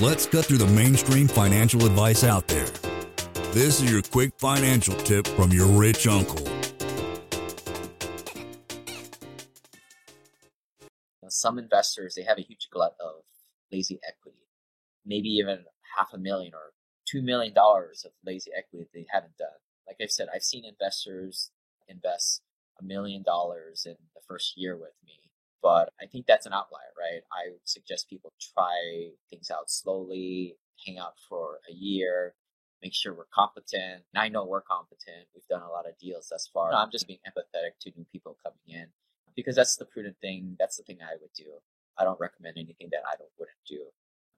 Let's cut through the mainstream financial advice out there. This is your quick financial tip from your rich uncle. Some investors they have a huge glut of lazy equity, maybe even half a million or two million dollars of lazy equity that they haven't done. Like I said, I've seen investors invest a million dollars in the first year with me, but I think that's an outlier, right? I suggest people try things out slowly, hang out for a year, make sure we're competent. And I know we're competent. We've done a lot of deals thus far. I'm just being empathetic to new people coming in because that's the prudent thing. That's the thing I would do. I don't recommend anything that I don't wouldn't do.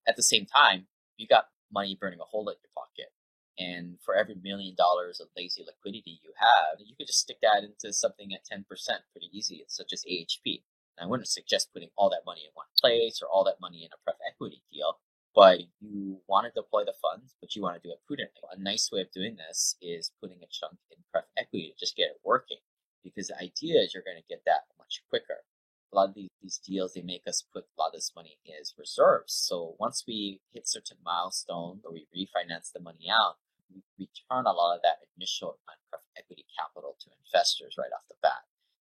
At the same time, you got money burning a hole in your pocket. And for every million dollars of lazy liquidity you have, you could just stick that into something at 10% pretty easy, such as AHP. I wouldn't suggest putting all that money in one place or all that money in a pref equity deal, but you want to deploy the funds, but you want to do it prudently. A nice way of doing this is putting a chunk in pref equity to just get it working, because the idea is you're going to get that much quicker a lot of these, these deals, they make us put a lot of this money as reserves. So once we hit certain milestones or we refinance the money out, we return a lot of that initial uh, pref equity capital to investors right off the bat.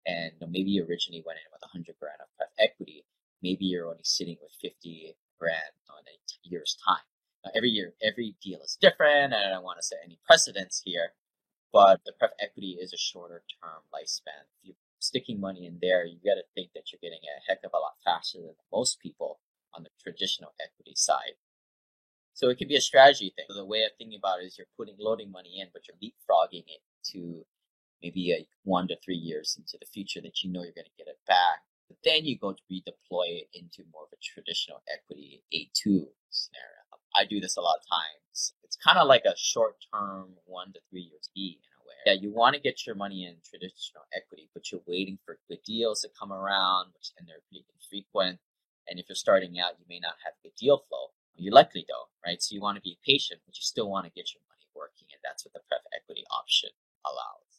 And you know, maybe you originally went in with 100 grand of pref equity. Maybe you're only sitting with 50 grand in a year's time. Now, every year, every deal is different, and I don't want to set any precedents here, but the pref equity is a shorter term lifespan. If you're sticking money in there, you got to think that you're getting a heck of a lot faster than most people on the traditional equity side. So it can be a strategy thing. The way of thinking about it is you're putting loading money in, but you're leapfrogging it to maybe a one to three years into the future that you know you're going to get it back. But then you go to redeploy it into more of a traditional equity A2 scenario. I do this a lot of times. It's kind of like a short term one to three years B in a way. yeah, you want to get your money in traditional equity, but you're waiting for good deals to come around, which and they're pretty infrequent. And if you're starting out, you may not have good deal flow. You likely don't, right? So you want to be patient, but you still want to get your money working, and that's what the pref equity option allows.